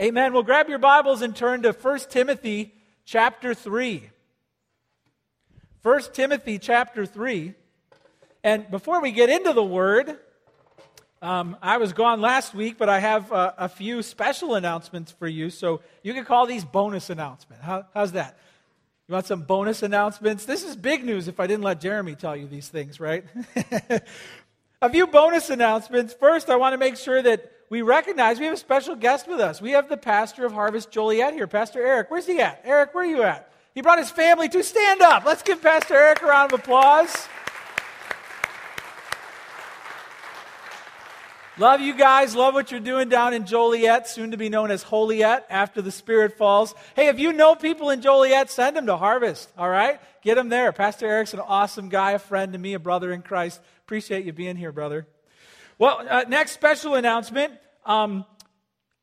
Amen. Well, grab your Bibles and turn to 1 Timothy chapter 3. 1 Timothy chapter 3. And before we get into the word, um, I was gone last week, but I have uh, a few special announcements for you. So you can call these bonus announcements. How, how's that? You want some bonus announcements? This is big news if I didn't let Jeremy tell you these things, right? a few bonus announcements. First, I want to make sure that we recognize we have a special guest with us. We have the pastor of Harvest Joliet here, Pastor Eric. Where's he at? Eric, where are you at? He brought his family to stand up. Let's give Pastor Eric a round of applause. Love you guys. Love what you're doing down in Joliet, soon to be known as Holiet after the Spirit falls. Hey, if you know people in Joliet, send them to Harvest, all right? Get them there. Pastor Eric's an awesome guy, a friend to me, a brother in Christ. Appreciate you being here, brother. Well, uh, next special announcement. Um,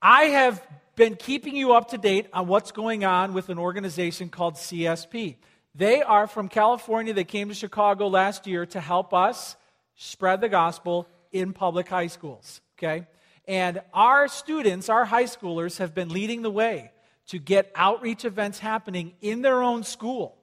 I have been keeping you up to date on what's going on with an organization called CSP. They are from California. They came to Chicago last year to help us spread the gospel in public high schools. Okay? And our students, our high schoolers, have been leading the way to get outreach events happening in their own school.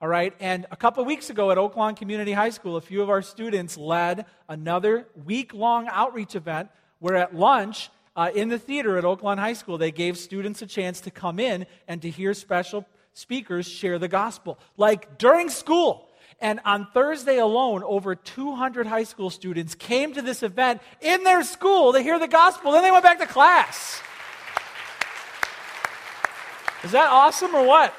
All right, and a couple weeks ago at Oaklawn Community High School, a few of our students led another week long outreach event where at lunch uh, in the theater at Oaklawn High School, they gave students a chance to come in and to hear special speakers share the gospel, like during school. And on Thursday alone, over 200 high school students came to this event in their school to hear the gospel. Then they went back to class. Is that awesome or what?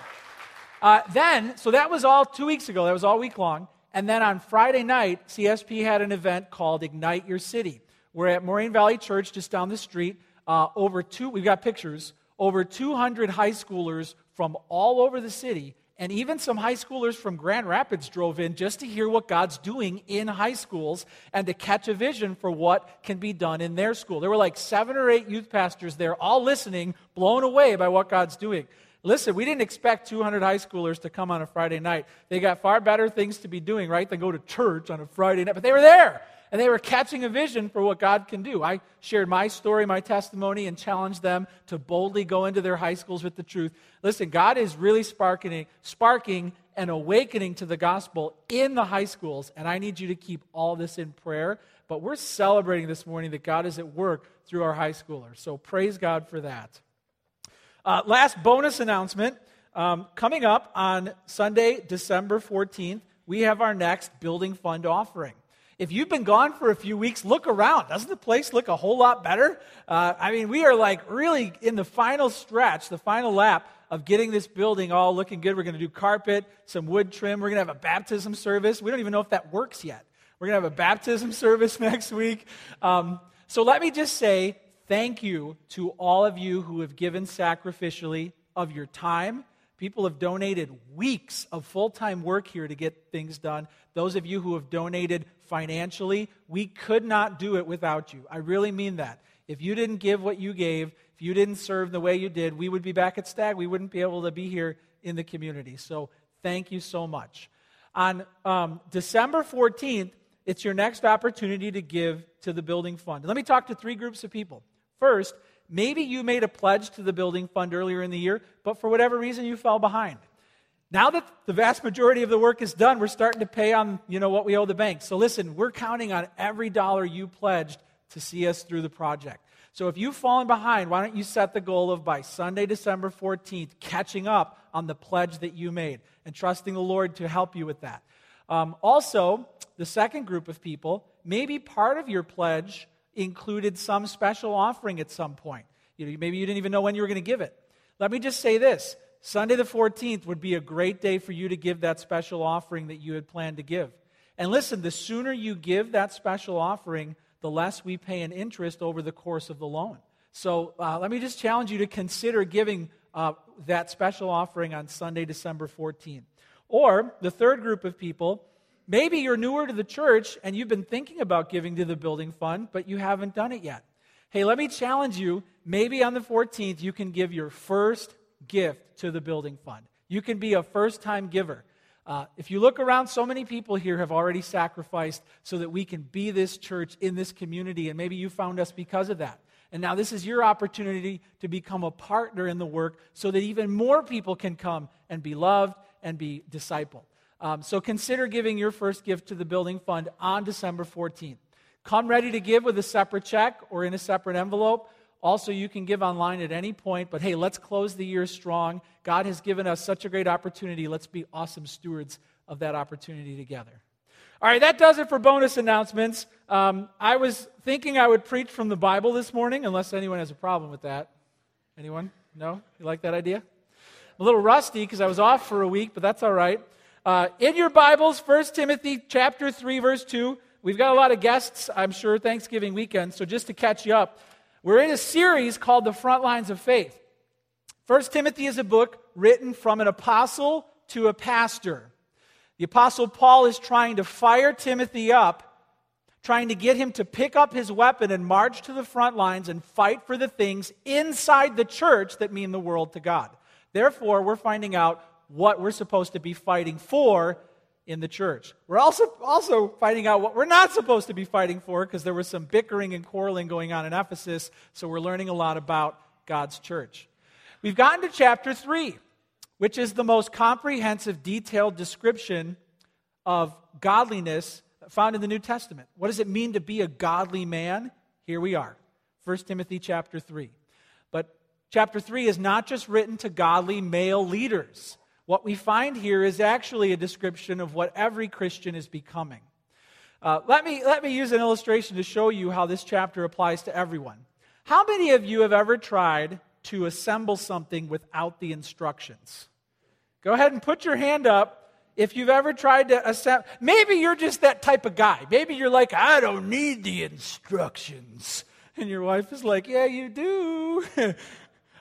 Uh, then, so that was all two weeks ago. That was all week long. And then on Friday night, CSP had an event called Ignite Your City. We're at Moraine Valley Church just down the street. Uh, over two, we've got pictures. Over 200 high schoolers from all over the city, and even some high schoolers from Grand Rapids drove in just to hear what God's doing in high schools and to catch a vision for what can be done in their school. There were like seven or eight youth pastors there, all listening, blown away by what God's doing. Listen, we didn't expect 200 high schoolers to come on a Friday night. They got far better things to be doing, right, than go to church on a Friday night. But they were there, and they were catching a vision for what God can do. I shared my story, my testimony, and challenged them to boldly go into their high schools with the truth. Listen, God is really sparking, sparking and awakening to the gospel in the high schools, and I need you to keep all this in prayer. But we're celebrating this morning that God is at work through our high schoolers. So praise God for that. Uh, last bonus announcement um, coming up on Sunday, December 14th, we have our next building fund offering. If you've been gone for a few weeks, look around. Doesn't the place look a whole lot better? Uh, I mean, we are like really in the final stretch, the final lap of getting this building all looking good. We're going to do carpet, some wood trim. We're going to have a baptism service. We don't even know if that works yet. We're going to have a baptism service next week. Um, so let me just say thank you to all of you who have given sacrificially of your time. People have donated weeks of full time work here to get things done. Those of you who have donated financially, we could not do it without you. I really mean that. If you didn't give what you gave, if you didn't serve the way you did, we would be back at Stagg. We wouldn't be able to be here in the community. So thank you so much. On um, December 14th, it's your next opportunity to give to the building fund. Let me talk to three groups of people. First, maybe you made a pledge to the building fund earlier in the year, but for whatever reason you fell behind. Now that the vast majority of the work is done, we're starting to pay on, you know, what we owe the bank. So listen, we're counting on every dollar you pledged to see us through the project. So if you've fallen behind, why don't you set the goal of by Sunday, December 14th, catching up on the pledge that you made and trusting the Lord to help you with that. Um, also, the second group of people, maybe part of your pledge included some special offering at some point. You know, maybe you didn't even know when you were going to give it. Let me just say this Sunday the 14th would be a great day for you to give that special offering that you had planned to give. And listen, the sooner you give that special offering, the less we pay in interest over the course of the loan. So uh, let me just challenge you to consider giving uh, that special offering on Sunday, December 14th. Or the third group of people Maybe you're newer to the church and you've been thinking about giving to the building fund, but you haven't done it yet. Hey, let me challenge you. Maybe on the 14th, you can give your first gift to the building fund. You can be a first time giver. Uh, if you look around, so many people here have already sacrificed so that we can be this church in this community, and maybe you found us because of that. And now this is your opportunity to become a partner in the work so that even more people can come and be loved and be discipled. Um, so consider giving your first gift to the building fund on December 14th. Come ready to give with a separate check or in a separate envelope. Also, you can give online at any point, but hey, let's close the year strong. God has given us such a great opportunity. Let's be awesome stewards of that opportunity together. All right, that does it for bonus announcements. Um, I was thinking I would preach from the Bible this morning, unless anyone has a problem with that. Anyone? No? You like that idea? I'm a little rusty because I was off for a week, but that's all right. Uh, in your Bibles, 1 Timothy chapter 3, verse 2. We've got a lot of guests, I'm sure, Thanksgiving weekend. So just to catch you up, we're in a series called The Front Lines of Faith. 1 Timothy is a book written from an apostle to a pastor. The Apostle Paul is trying to fire Timothy up, trying to get him to pick up his weapon and march to the front lines and fight for the things inside the church that mean the world to God. Therefore, we're finding out what we're supposed to be fighting for in the church. We're also, also finding out what we're not supposed to be fighting for because there was some bickering and quarreling going on in Ephesus, so we're learning a lot about God's church. We've gotten to chapter 3 which is the most comprehensive, detailed description of godliness found in the New Testament. What does it mean to be a godly man? Here we are. 1 Timothy chapter 3. But chapter 3 is not just written to godly male leaders. What we find here is actually a description of what every Christian is becoming. Uh, let, me, let me use an illustration to show you how this chapter applies to everyone. How many of you have ever tried to assemble something without the instructions? Go ahead and put your hand up if you've ever tried to assemble. Maybe you're just that type of guy. Maybe you're like, I don't need the instructions. And your wife is like, Yeah, you do.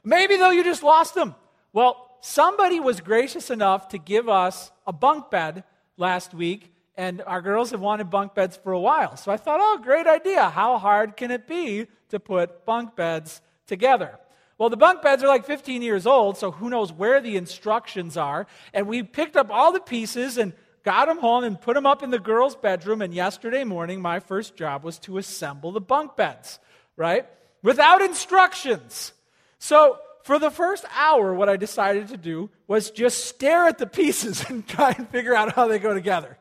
Maybe, though, you just lost them. Well, somebody was gracious enough to give us a bunk bed last week, and our girls have wanted bunk beds for a while. So I thought, oh, great idea. How hard can it be to put bunk beds together? Well, the bunk beds are like 15 years old, so who knows where the instructions are. And we picked up all the pieces and got them home and put them up in the girls' bedroom. And yesterday morning, my first job was to assemble the bunk beds, right? Without instructions. So, for the first hour, what I decided to do was just stare at the pieces and try and figure out how they go together.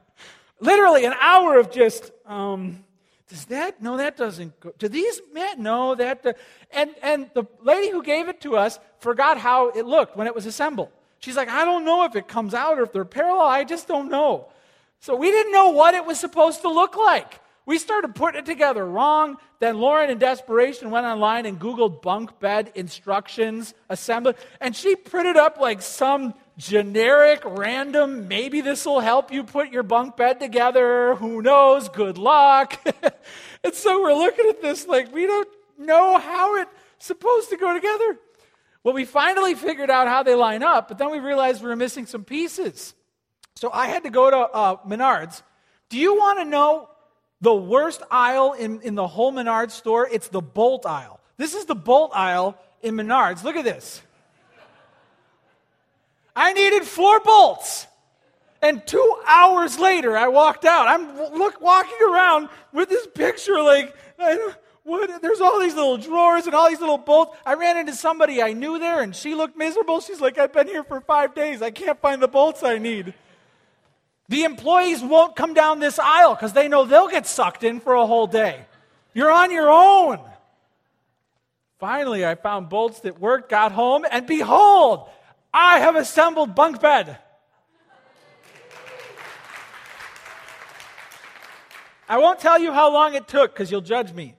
Literally, an hour of just, um, does that? No, that doesn't go. Do these men? No, that. Uh, and, and the lady who gave it to us forgot how it looked when it was assembled. She's like, I don't know if it comes out or if they're parallel. I just don't know. So we didn't know what it was supposed to look like. We started putting it together wrong. Then Lauren, in desperation, went online and Googled bunk bed instructions, assembly, and she printed up like some generic, random, maybe this will help you put your bunk bed together. Who knows? Good luck. and so we're looking at this like we don't know how it's supposed to go together. Well, we finally figured out how they line up, but then we realized we were missing some pieces. So I had to go to uh, Menards. Do you want to know the worst aisle in, in the whole Menards store? It's the bolt aisle. This is the bolt aisle in Menards. Look at this. I needed four bolts. And two hours later, I walked out. I'm look, walking around with this picture, like, what? There's all these little drawers and all these little bolts. I ran into somebody I knew there, and she looked miserable. She's like, I've been here for five days. I can't find the bolts I need. The employees won't come down this aisle because they know they'll get sucked in for a whole day. You're on your own. Finally, I found bolts that worked, got home, and behold, I have assembled bunk bed. I won't tell you how long it took because you'll judge me.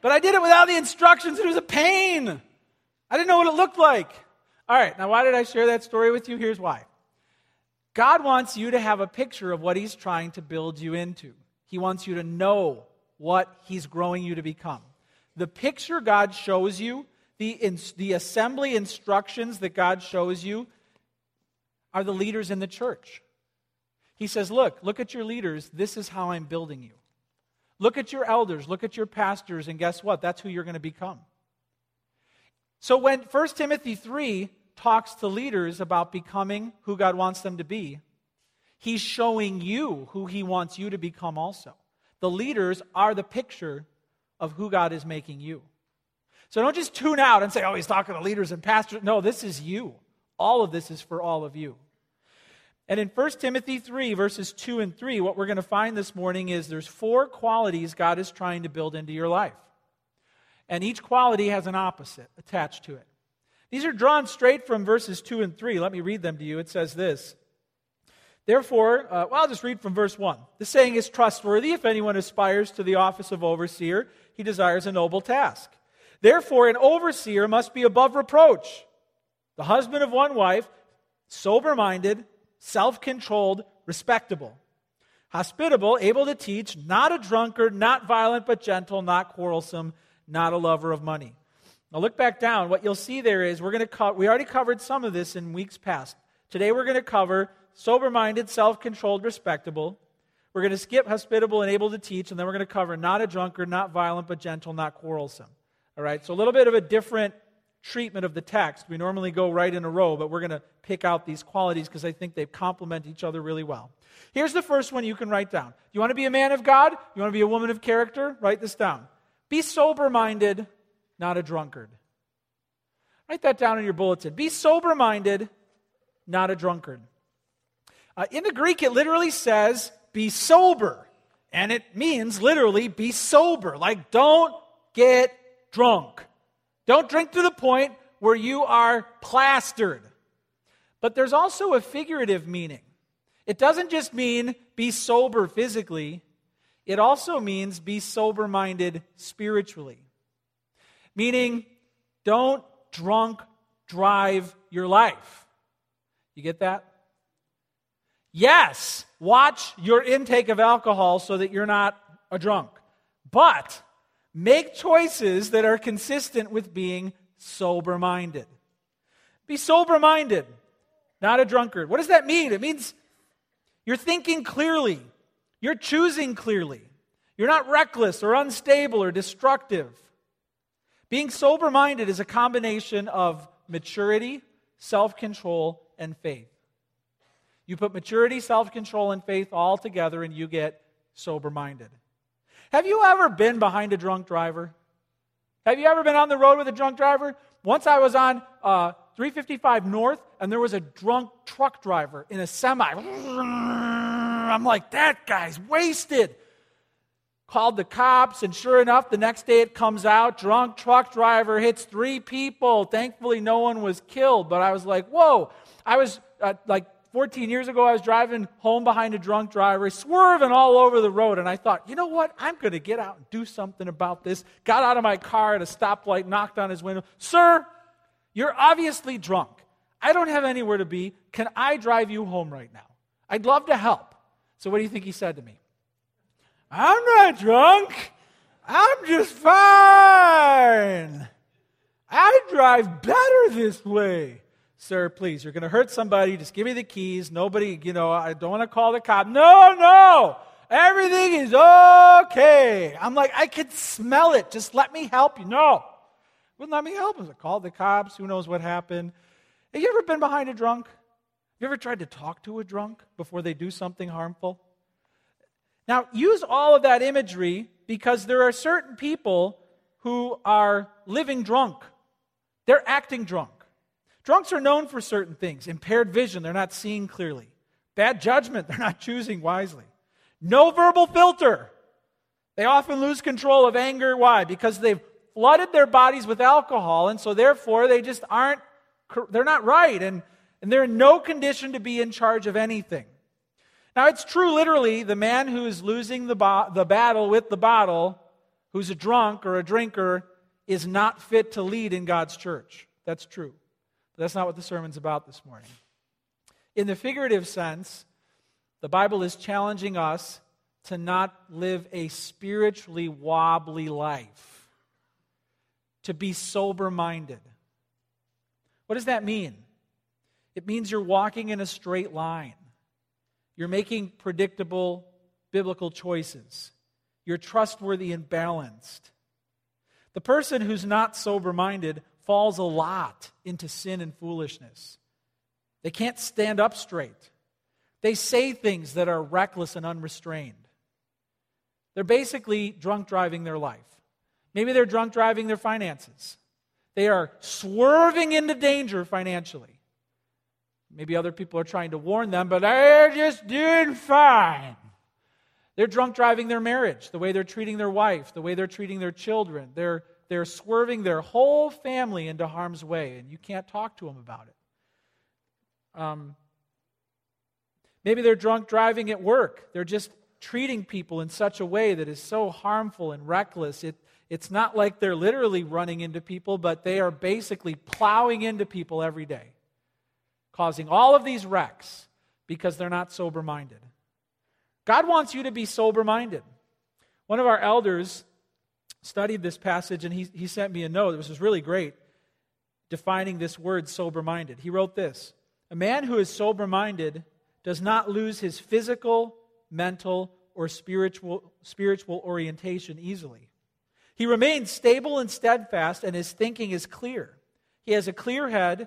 But I did it without the instructions. It was a pain. I didn't know what it looked like. All right, now why did I share that story with you? Here's why. God wants you to have a picture of what He's trying to build you into. He wants you to know what He's growing you to become. The picture God shows you the, in, the assembly instructions that God shows you are the leaders in the church. He says, Look, look at your leaders. This is how I'm building you. Look at your elders, look at your pastors, and guess what? That's who you're going to become. So when 1 Timothy 3 talks to leaders about becoming who God wants them to be, he's showing you who he wants you to become also. The leaders are the picture of who God is making you. So don't just tune out and say, oh, he's talking to leaders and pastors. No, this is you. All of this is for all of you. And in 1 Timothy 3, verses 2 and 3, what we're going to find this morning is there's four qualities God is trying to build into your life. And each quality has an opposite attached to it. These are drawn straight from verses 2 and 3. Let me read them to you. It says this Therefore, uh, well, I'll just read from verse 1. The saying is trustworthy. If anyone aspires to the office of overseer, he desires a noble task. Therefore, an overseer must be above reproach, the husband of one wife, sober minded self controlled, respectable, hospitable, able to teach, not a drunkard, not violent, but gentle, not quarrelsome, not a lover of money. Now look back down. What you'll see there is we're going to co- we already covered some of this in weeks past. Today we're going to cover sober minded, self controlled, respectable. We're going to skip hospitable and able to teach, and then we're going to cover not a drunkard, not violent, but gentle, not quarrelsome. All right, so a little bit of a different treatment of the text. We normally go right in a row, but we're going to pick out these qualities because I think they complement each other really well. Here's the first one you can write down. You want to be a man of God? You want to be a woman of character? Write this down. Be sober minded, not a drunkard. Write that down in your bulletin. Be sober minded, not a drunkard. Uh, in the Greek, it literally says, be sober. And it means literally be sober. Like, don't get drunk. Don't drink to the point where you are plastered. But there's also a figurative meaning. It doesn't just mean be sober physically, it also means be sober minded spiritually. Meaning, don't drunk drive your life. You get that? Yes, watch your intake of alcohol so that you're not a drunk. But Make choices that are consistent with being sober minded. Be sober minded, not a drunkard. What does that mean? It means you're thinking clearly, you're choosing clearly, you're not reckless or unstable or destructive. Being sober minded is a combination of maturity, self control, and faith. You put maturity, self control, and faith all together, and you get sober minded. Have you ever been behind a drunk driver? Have you ever been on the road with a drunk driver? Once I was on uh, 355 North, and there was a drunk truck driver in a semi. I'm like, that guy's wasted. Called the cops, and sure enough, the next day it comes out drunk truck driver hits three people. Thankfully, no one was killed, but I was like, whoa. I was uh, like 14 years ago, I was driving home behind a drunk driver, swerving all over the road. And I thought, you know what? I'm going to get out and do something about this. Got out of my car at a stoplight, knocked on his window. Sir, you're obviously drunk. I don't have anywhere to be. Can I drive you home right now? I'd love to help. So, what do you think he said to me? I'm not drunk. I'm just fine. I drive better this way. Sir, please, you're going to hurt somebody. Just give me the keys. Nobody, you know, I don't want to call the cop. No, no. Everything is okay. I'm like, I could smell it. Just let me help you. No. Wouldn't let me help him. I called the cops. Who knows what happened? Have you ever been behind a drunk? Have you ever tried to talk to a drunk before they do something harmful? Now, use all of that imagery because there are certain people who are living drunk. They're acting drunk. Drunks are known for certain things impaired vision, they're not seeing clearly. Bad judgment, they're not choosing wisely. No verbal filter. They often lose control of anger. Why? Because they've flooded their bodies with alcohol, and so therefore they just aren't, they're not right, and, and they're in no condition to be in charge of anything. Now, it's true, literally, the man who is losing the, bo- the battle with the bottle, who's a drunk or a drinker, is not fit to lead in God's church. That's true. But that's not what the sermon's about this morning. In the figurative sense, the Bible is challenging us to not live a spiritually wobbly life, to be sober minded. What does that mean? It means you're walking in a straight line, you're making predictable biblical choices, you're trustworthy and balanced. The person who's not sober minded falls a lot into sin and foolishness. They can't stand up straight. They say things that are reckless and unrestrained. They're basically drunk driving their life. Maybe they're drunk driving their finances. They are swerving into danger financially. Maybe other people are trying to warn them, but they're just doing fine. They're drunk driving their marriage, the way they're treating their wife, the way they're treating their children. They're, they're swerving their whole family into harm's way, and you can't talk to them about it. Um, maybe they're drunk driving at work. They're just treating people in such a way that is so harmful and reckless. It, it's not like they're literally running into people, but they are basically plowing into people every day, causing all of these wrecks because they're not sober minded. God wants you to be sober minded. One of our elders studied this passage and he, he sent me a note. It was really great defining this word sober minded. He wrote this A man who is sober minded does not lose his physical, mental, or spiritual, spiritual orientation easily. He remains stable and steadfast, and his thinking is clear. He has a clear head.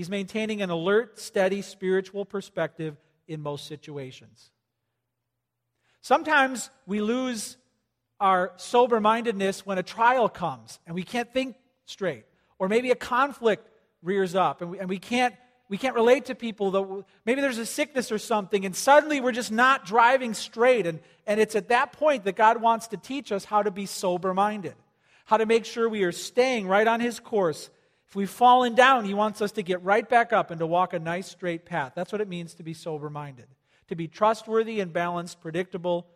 He's maintaining an alert, steady spiritual perspective in most situations. Sometimes we lose our sober mindedness when a trial comes and we can't think straight, or maybe a conflict rears up and we, and we can't we can't relate to people that maybe there's a sickness or something and suddenly we're just not driving straight and, and it's at that point that god wants to teach us how to be sober minded how to make sure we are staying right on his course if we've fallen down he wants us to get right back up and to walk a nice straight path that's what it means to be sober minded to be trustworthy and balanced, predictable.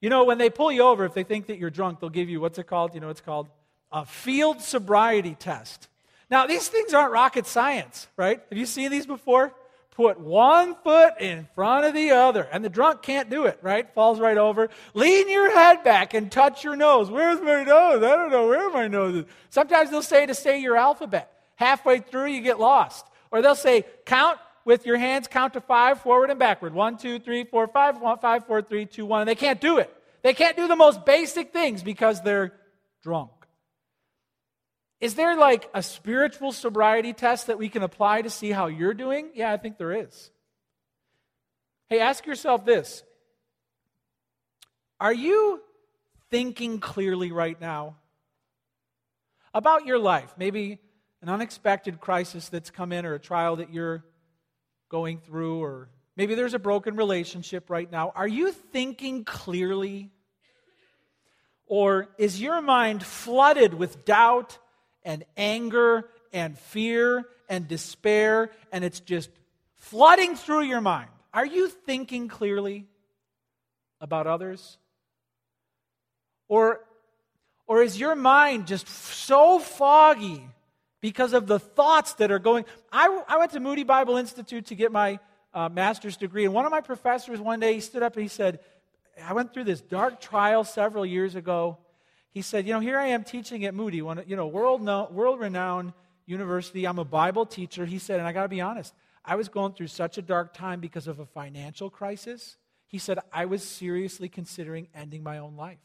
You know, when they pull you over, if they think that you're drunk, they'll give you what's it called? You know, it's called a field sobriety test. Now, these things aren't rocket science, right? Have you seen these before? Put one foot in front of the other, and the drunk can't do it, right? Falls right over. Lean your head back and touch your nose. Where's my nose? I don't know where my nose is. Sometimes they'll say to say your alphabet. Halfway through, you get lost. Or they'll say, count with your hands, count to five, forward and backward. One, two, three, four, five, one, five, four, three, two, one. And they can't do it. They can't do the most basic things because they're drunk. Is there like a spiritual sobriety test that we can apply to see how you're doing? Yeah, I think there is. Hey, ask yourself this Are you thinking clearly right now about your life? Maybe an unexpected crisis that's come in or a trial that you're going through, or maybe there's a broken relationship right now. Are you thinking clearly? Or is your mind flooded with doubt and anger and fear and despair, and it's just flooding through your mind? Are you thinking clearly about others? Or, or is your mind just so foggy because of the thoughts that are going. I, I went to Moody Bible Institute to get my uh, master's degree, and one of my professors one day he stood up and he said, I went through this dark trial several years ago. He said, You know, here I am teaching at Moody, one, you know, world, world renowned university. I'm a Bible teacher. He said, and I got to be honest, I was going through such a dark time because of a financial crisis. He said, I was seriously considering ending my own life.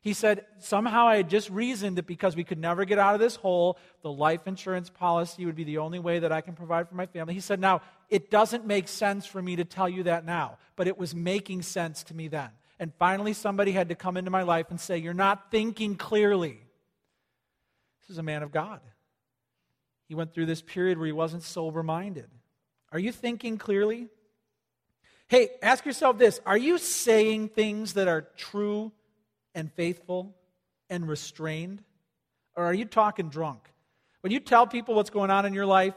He said, somehow I had just reasoned that because we could never get out of this hole, the life insurance policy would be the only way that I can provide for my family. He said, now, it doesn't make sense for me to tell you that now, but it was making sense to me then. And finally, somebody had to come into my life and say, You're not thinking clearly. This is a man of God. He went through this period where he wasn't sober minded. Are you thinking clearly? Hey, ask yourself this Are you saying things that are true and faithful and restrained? Or are you talking drunk? When you tell people what's going on in your life,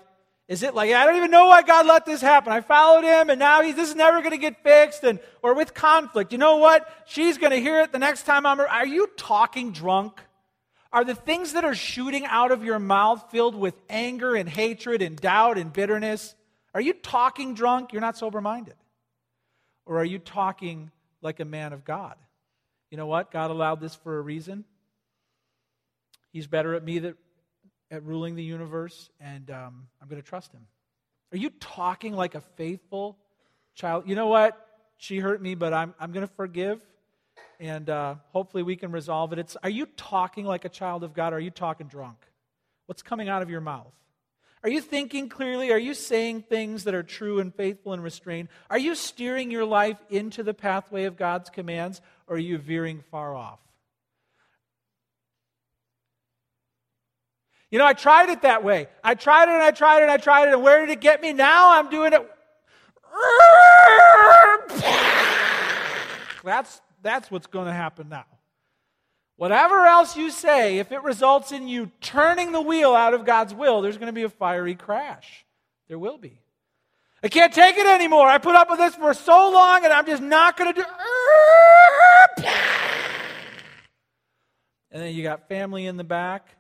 is it like, I don't even know why God let this happen? I followed him and now he's, this is never going to get fixed. And, or with conflict, you know what? She's going to hear it the next time I'm. Are you talking drunk? Are the things that are shooting out of your mouth filled with anger and hatred and doubt and bitterness? Are you talking drunk? You're not sober minded. Or are you talking like a man of God? you know what? God allowed this for a reason. He's better at me that, at ruling the universe, and um, I'm going to trust him. Are you talking like a faithful child? You know what? She hurt me, but I'm, I'm going to forgive, and uh, hopefully we can resolve it. It's, are you talking like a child of God, or are you talking drunk? What's coming out of your mouth? Are you thinking clearly? Are you saying things that are true and faithful and restrained? Are you steering your life into the pathway of God's commands, or are you veering far off? You know, I tried it that way. I tried it and I tried it and I tried it, and where did it get me? Now I'm doing it. That's, that's what's going to happen now. Whatever else you say, if it results in you turning the wheel out of God's will, there's going to be a fiery crash. There will be. I can't take it anymore. I put up with this for so long and I'm just not going to do. And then you got family in the back.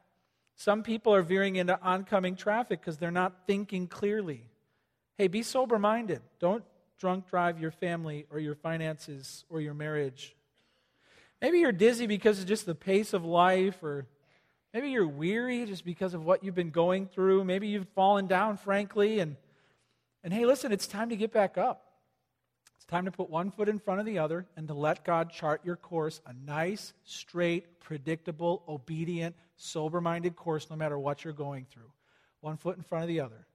Some people are veering into oncoming traffic because they're not thinking clearly. Hey, be sober minded. Don't drunk drive your family or your finances or your marriage. Maybe you're dizzy because of just the pace of life, or maybe you're weary just because of what you've been going through. Maybe you've fallen down, frankly, and, and hey, listen, it's time to get back up. Time to put one foot in front of the other and to let God chart your course a nice, straight, predictable, obedient, sober minded course no matter what you're going through. One foot in front of the other.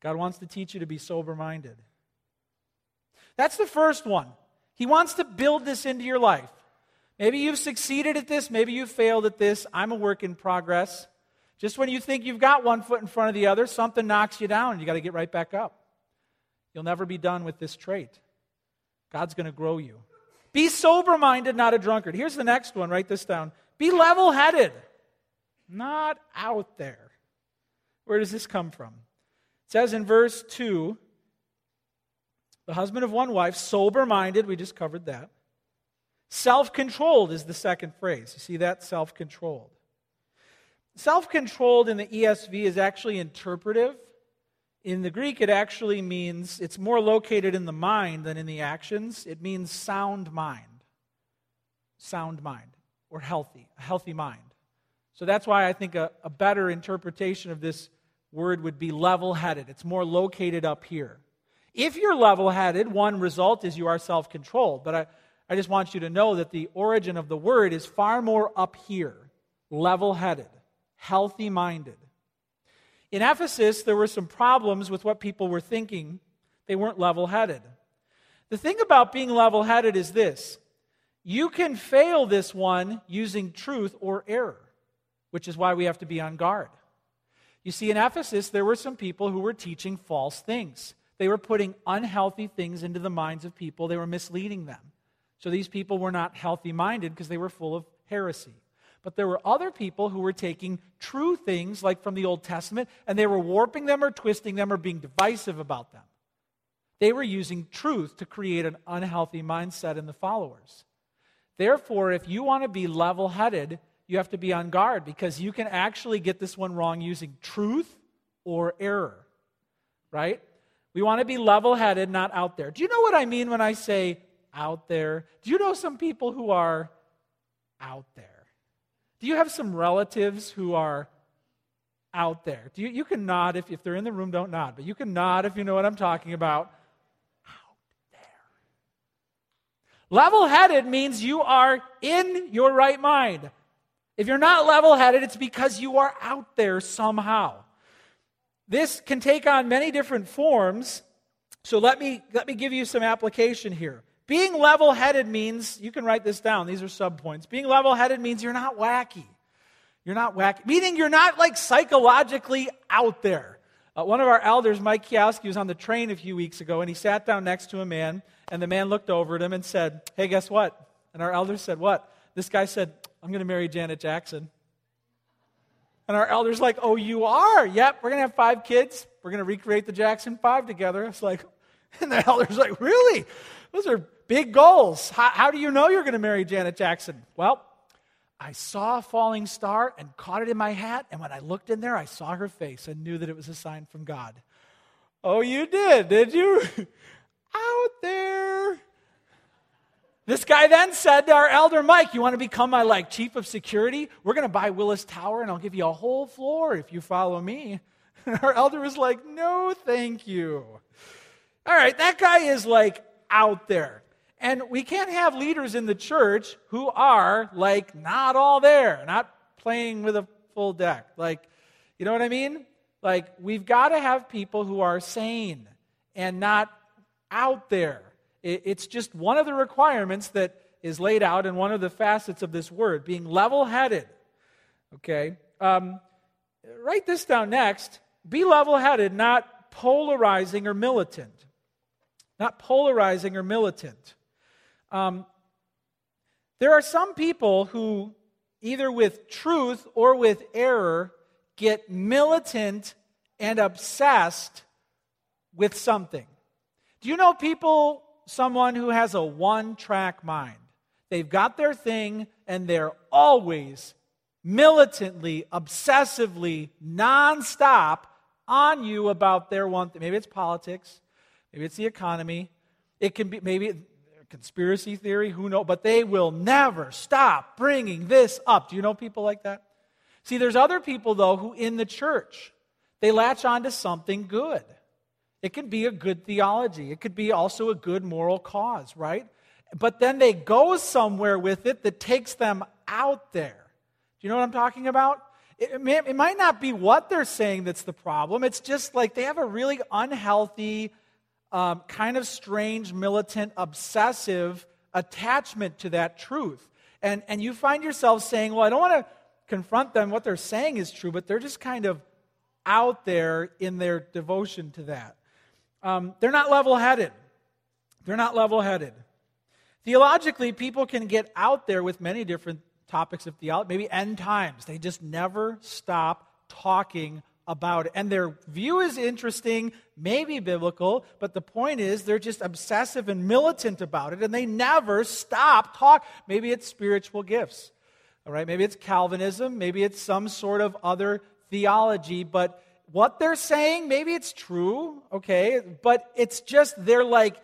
God wants to teach you to be sober minded. That's the first one. He wants to build this into your life. Maybe you've succeeded at this, maybe you've failed at this. I'm a work in progress. Just when you think you've got one foot in front of the other, something knocks you down and you got to get right back up. You'll never be done with this trait. God's going to grow you. Be sober minded, not a drunkard. Here's the next one. Write this down. Be level headed not out there. Where does this come from? It says in verse 2 the husband of one wife, sober minded, we just covered that. Self controlled is the second phrase. You see that? Self controlled. Self controlled in the ESV is actually interpretive. In the Greek, it actually means it's more located in the mind than in the actions. It means sound mind. Sound mind, or healthy, a healthy mind. So that's why I think a, a better interpretation of this word would be level headed. It's more located up here. If you're level headed, one result is you are self controlled. But I, I just want you to know that the origin of the word is far more up here level headed, healthy minded. In Ephesus, there were some problems with what people were thinking. They weren't level headed. The thing about being level headed is this you can fail this one using truth or error which is why we have to be on guard. You see, in Ephesus, there were some people who were teaching false things. They were putting unhealthy things into the minds of people, they were misleading them. So these people were not healthy minded because they were full of heresy. But there were other people who were taking true things, like from the Old Testament, and they were warping them or twisting them or being divisive about them. They were using truth to create an unhealthy mindset in the followers. Therefore, if you want to be level headed, you have to be on guard because you can actually get this one wrong using truth or error, right? We want to be level headed, not out there. Do you know what I mean when I say out there? Do you know some people who are out there? Do you have some relatives who are out there? Do you, you can nod if, if they're in the room, don't nod, but you can nod if you know what I'm talking about. Out there. Level headed means you are in your right mind. If you're not level headed, it's because you are out there somehow. This can take on many different forms. So let me, let me give you some application here. Being level headed means, you can write this down, these are subpoints. Being level headed means you're not wacky. You're not wacky, meaning you're not like psychologically out there. Uh, one of our elders, Mike Kiowski, was on the train a few weeks ago, and he sat down next to a man, and the man looked over at him and said, Hey, guess what? And our elder said, What? This guy said, I'm going to marry Janet Jackson. And our elder's like, Oh, you are? Yep, we're going to have five kids. We're going to recreate the Jackson Five together. It's like, and the elder's like, Really? Those are big goals. How, how do you know you're going to marry Janet Jackson? Well, I saw a falling star and caught it in my hat. And when I looked in there, I saw her face and knew that it was a sign from God. Oh, you did, did you? Out there. This guy then said to our elder Mike, You want to become my like chief of security? We're going to buy Willis Tower and I'll give you a whole floor if you follow me. And our elder was like, No, thank you. All right, that guy is like out there. And we can't have leaders in the church who are like not all there, not playing with a full deck. Like, you know what I mean? Like, we've got to have people who are sane and not out there. It's just one of the requirements that is laid out in one of the facets of this word, being level headed. Okay? Um, write this down next. Be level headed, not polarizing or militant. Not polarizing or militant. Um, there are some people who, either with truth or with error, get militant and obsessed with something. Do you know people, someone who has a one track mind? They've got their thing and they're always militantly, obsessively, nonstop on you about their one thing. Maybe it's politics, maybe it's the economy, it can be maybe conspiracy theory, who knows, but they will never stop bringing this up. Do you know people like that? See, there's other people, though, who in the church, they latch on to something good. It could be a good theology, it could be also a good moral cause, right? But then they go somewhere with it that takes them out there. Do you know what I'm talking about? It, may, it might not be what they're saying that's the problem. It's just like they have a really unhealthy, um, kind of strange, militant, obsessive attachment to that truth. And, and you find yourself saying, Well, I don't want to confront them. What they're saying is true, but they're just kind of out there in their devotion to that. Um, they're not level headed. They're not level headed. Theologically, people can get out there with many different topics of theology, maybe end times. They just never stop talking about it. And their view is interesting, maybe biblical, but the point is they're just obsessive and militant about it, and they never stop talk. Maybe it's spiritual gifts. All right, maybe it's Calvinism, maybe it's some sort of other theology, but what they're saying, maybe it's true, okay, but it's just they're like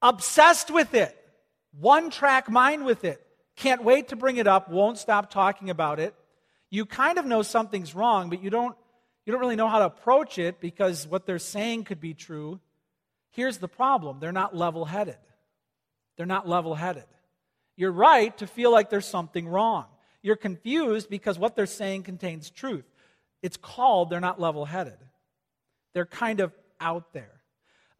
obsessed with it, one track mind with it. Can't wait to bring it up, won't stop talking about it. You kind of know something's wrong, but you don't, you don't really know how to approach it because what they're saying could be true. Here's the problem they're not level headed. They're not level headed. You're right to feel like there's something wrong. You're confused because what they're saying contains truth. It's called they're not level headed, they're kind of out there.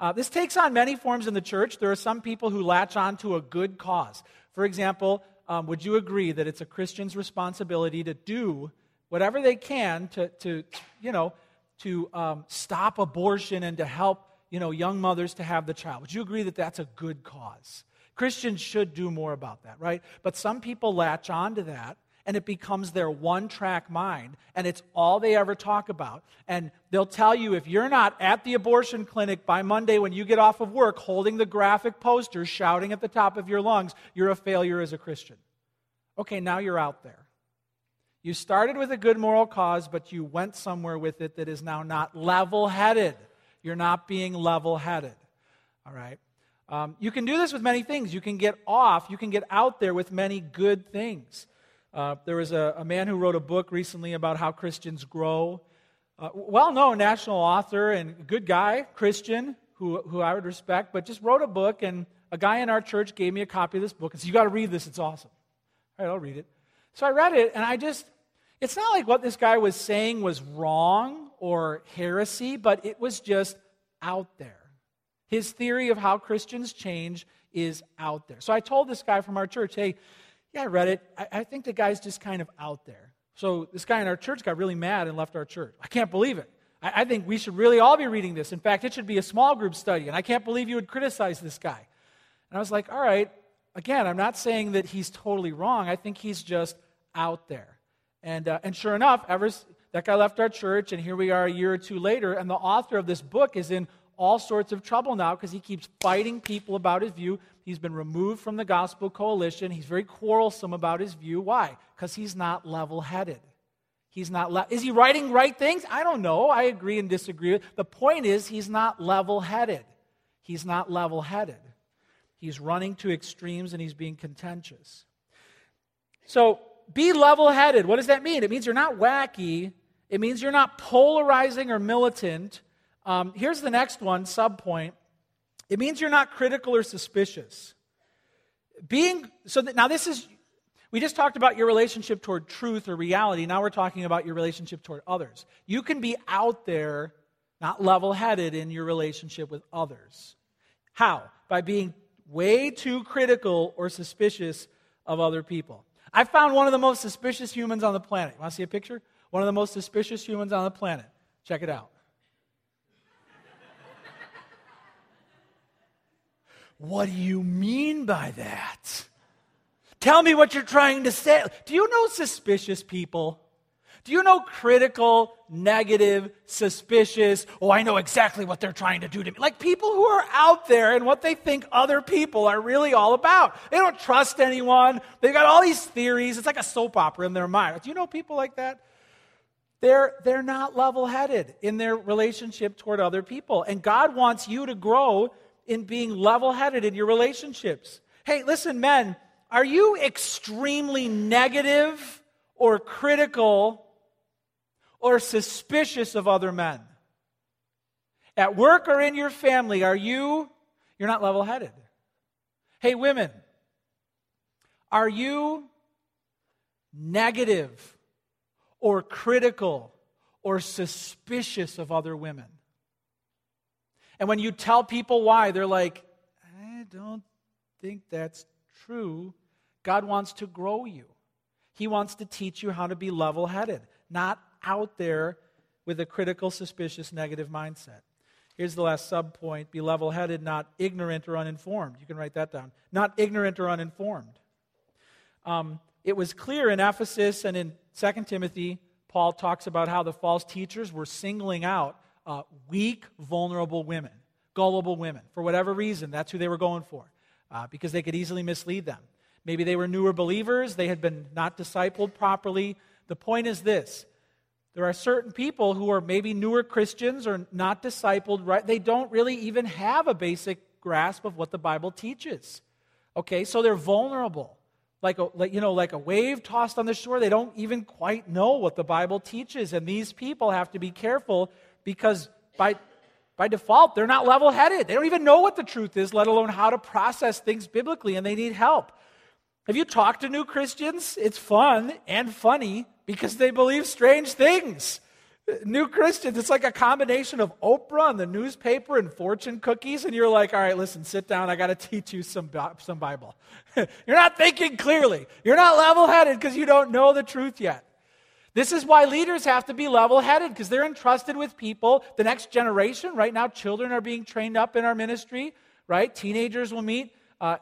Uh, this takes on many forms in the church. There are some people who latch on to a good cause. For example, um, would you agree that it's a Christian's responsibility to do whatever they can to, to you know, to um, stop abortion and to help, you know, young mothers to have the child? Would you agree that that's a good cause? Christians should do more about that, right? But some people latch on to that and it becomes their one track mind, and it's all they ever talk about. And they'll tell you if you're not at the abortion clinic by Monday when you get off of work holding the graphic posters, shouting at the top of your lungs, you're a failure as a Christian. Okay, now you're out there. You started with a good moral cause, but you went somewhere with it that is now not level headed. You're not being level headed. All right? Um, you can do this with many things. You can get off, you can get out there with many good things. Uh, there was a, a, man who wrote a book recently about how Christians grow. Uh, well known national author and good guy, Christian, who, who I would respect, but just wrote a book, and a guy in our church gave me a copy of this book and said, You got to read this, it's awesome. All right, I'll read it. So I read it, and I just, it's not like what this guy was saying was wrong or heresy, but it was just out there. His theory of how Christians change is out there. So I told this guy from our church, hey, yeah, I read it. I, I think the guy's just kind of out there. So this guy in our church got really mad and left our church. I can't believe it. I, I think we should really all be reading this. In fact, it should be a small group study, and I can't believe you would criticize this guy. And I was like, all right, again, I'm not saying that he's totally wrong. I think he's just out there. And, uh, and sure enough, ever, that guy left our church, and here we are a year or two later, and the author of this book is in all sorts of trouble now because he keeps fighting people about his view. He's been removed from the Gospel Coalition. He's very quarrelsome about his view. Why? Because he's not level headed. He's not le- is he writing right things? I don't know. I agree and disagree. The point is he's not level headed. He's not level headed. He's running to extremes and he's being contentious. So be level headed. What does that mean? It means you're not wacky. It means you're not polarizing or militant. Um, here's the next one, sub point. It means you're not critical or suspicious. Being so that now this is we just talked about your relationship toward truth or reality. Now we're talking about your relationship toward others. You can be out there, not level headed in your relationship with others. How? By being way too critical or suspicious of other people. I found one of the most suspicious humans on the planet. Want to see a picture? One of the most suspicious humans on the planet. Check it out. what do you mean by that? Tell me what you're trying to say. Do you know suspicious people? Do you know critical, negative, suspicious? Oh, I know exactly what they're trying to do to me. Like people who are out there and what they think other people are really all about. They don't trust anyone. They've got all these theories. It's like a soap opera in their mind. Do you know people like that? They're, they're not level headed in their relationship toward other people. And God wants you to grow in being level headed in your relationships. Hey, listen, men, are you extremely negative or critical or suspicious of other men? At work or in your family, are you, you're not level headed. Hey, women, are you negative or critical or suspicious of other women? And when you tell people why, they're like, I don't think that's true. God wants to grow you. He wants to teach you how to be level headed, not out there with a critical, suspicious, negative mindset. Here's the last sub point be level headed, not ignorant or uninformed. You can write that down. Not ignorant or uninformed. Um, it was clear in Ephesus and in 2 Timothy, Paul talks about how the false teachers were singling out uh, weak, vulnerable women, gullible women. For whatever reason, that's who they were going for, uh, because they could easily mislead them. Maybe they were newer believers, they had been not discipled properly. The point is this there are certain people who are maybe newer Christians or not discipled, right? They don't really even have a basic grasp of what the Bible teaches. Okay, so they're vulnerable. Like a, like, you know, like a wave tossed on the shore, they don't even quite know what the Bible teaches. And these people have to be careful because by, by default, they're not level headed. They don't even know what the truth is, let alone how to process things biblically, and they need help. Have you talked to new Christians? It's fun and funny because they believe strange things. New Christians, it's like a combination of Oprah and the newspaper and fortune cookies, and you're like, all right, listen, sit down. I got to teach you some, some Bible. you're not thinking clearly. You're not level headed because you don't know the truth yet. This is why leaders have to be level headed because they're entrusted with people. The next generation, right now, children are being trained up in our ministry, right? Teenagers will meet. Uh,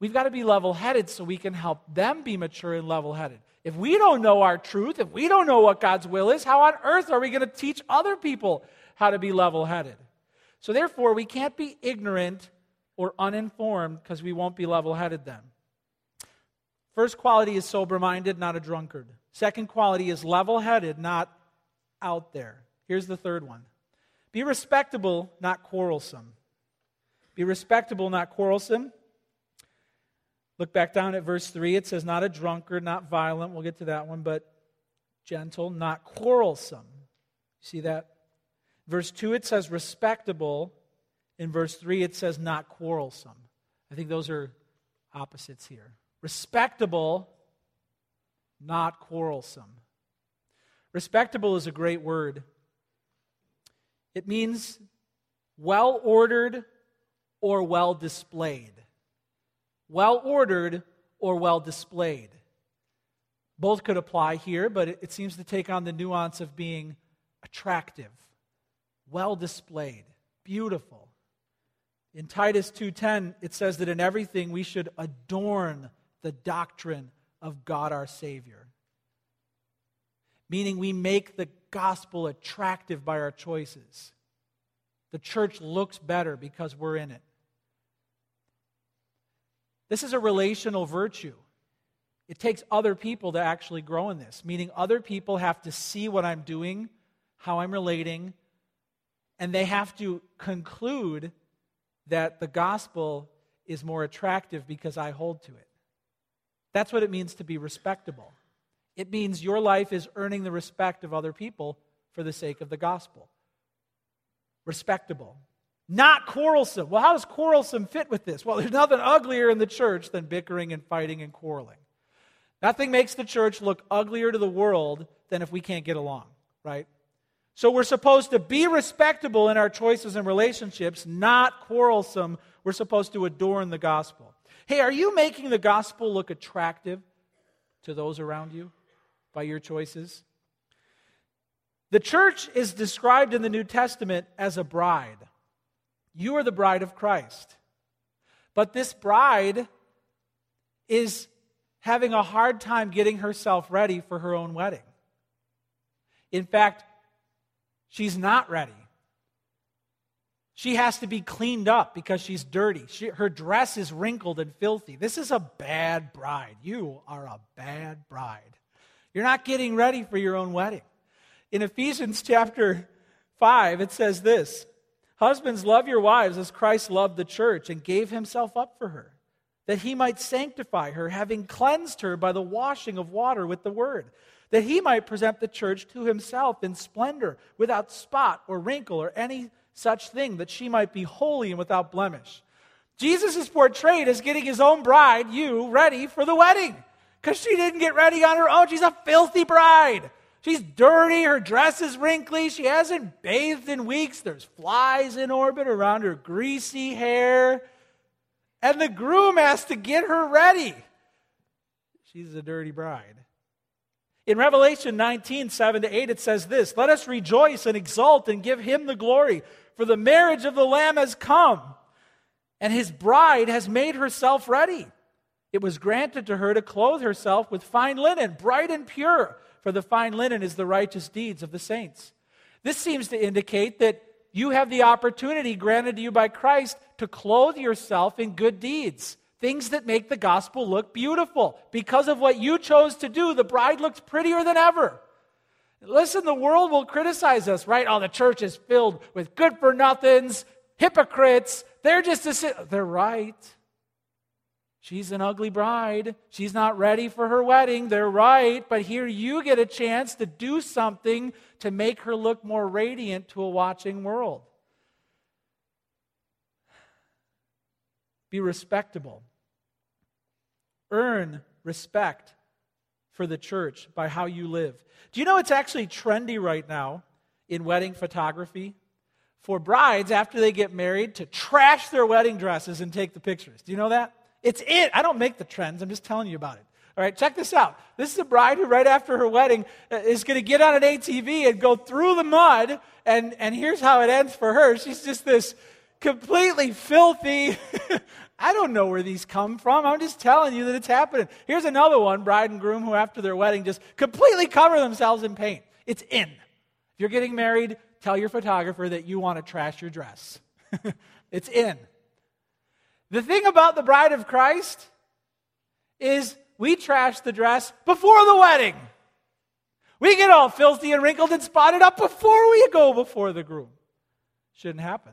we've got to be level headed so we can help them be mature and level headed. If we don't know our truth, if we don't know what God's will is, how on earth are we going to teach other people how to be level headed? So, therefore, we can't be ignorant or uninformed because we won't be level headed then. First quality is sober minded, not a drunkard. Second quality is level headed, not out there. Here's the third one be respectable, not quarrelsome. Be respectable, not quarrelsome. Look back down at verse 3. It says, not a drunkard, not violent. We'll get to that one, but gentle, not quarrelsome. See that? Verse 2, it says respectable. In verse 3, it says not quarrelsome. I think those are opposites here. Respectable, not quarrelsome. Respectable is a great word. It means well ordered or well displayed. Well ordered or well displayed. Both could apply here, but it, seems to take on the nuance of being attractive, well displayed, beautiful. In Titus 2:10 it says that in everything we should adorn the doctrine of God our Savior. Meaning we make the gospel attractive by our choices. The church looks better because we're in it. This is a relational virtue. It takes other people to actually grow in this, meaning other people have to see what I'm doing, how I'm relating, and they have to conclude that the gospel is more attractive because I hold to it. That's what it means to be respectable. It means your life is earning the respect of other people for the sake of the gospel. Respectable. Not quarrelsome. Well, how does quarrelsome fit with this? Well, there's nothing uglier in the church than bickering and fighting and quarreling. Nothing makes the church look uglier to the world than if we can't get along, right? So we're supposed to be respectable in our choices and relationships, not quarrelsome. We're supposed to adorn the gospel. Hey, are you making the gospel look attractive to those around you by your choices? The church is described in the New Testament as a bride. You are the bride of Christ. But this bride is having a hard time getting herself ready for her own wedding. In fact, she's not ready. She has to be cleaned up because she's dirty. She, her dress is wrinkled and filthy. This is a bad bride. You are a bad bride. You're not getting ready for your own wedding. In Ephesians chapter 5, it says this Husbands, love your wives as Christ loved the church and gave himself up for her, that he might sanctify her, having cleansed her by the washing of water with the word that he might present the church to himself in splendor, without spot or wrinkle or any such thing, that she might be holy and without blemish. Jesus is portrayed as getting his own bride, you, ready for the wedding. Because she didn't get ready on her own. She's a filthy bride. She's dirty. Her dress is wrinkly. She hasn't bathed in weeks. There's flies in orbit around her greasy hair. And the groom has to get her ready. She's a dirty bride. In Revelation 19, 7 to 8, it says this Let us rejoice and exult and give him the glory, for the marriage of the Lamb has come, and his bride has made herself ready. It was granted to her to clothe herself with fine linen, bright and pure, for the fine linen is the righteous deeds of the saints. This seems to indicate that you have the opportunity granted to you by Christ to clothe yourself in good deeds, things that make the gospel look beautiful. Because of what you chose to do, the bride looks prettier than ever. Listen, the world will criticize us, right? Oh, the church is filled with good for nothings, hypocrites. They're just a, they're right. She's an ugly bride. She's not ready for her wedding. They're right. But here you get a chance to do something to make her look more radiant to a watching world. Be respectable. Earn respect for the church by how you live. Do you know it's actually trendy right now in wedding photography for brides after they get married to trash their wedding dresses and take the pictures? Do you know that? It's it. I don't make the trends, I'm just telling you about it. All right, check this out. This is a bride who, right after her wedding, uh, is going to get on an ATV and go through the mud. And, and here's how it ends for her. She's just this completely filthy. I don't know where these come from. I'm just telling you that it's happening. Here's another one bride and groom who, after their wedding, just completely cover themselves in paint. It's in. If you're getting married, tell your photographer that you want to trash your dress. it's in. The thing about the bride of Christ is we trash the dress before the wedding. We get all filthy and wrinkled and spotted up before we go before the groom. Shouldn't happen.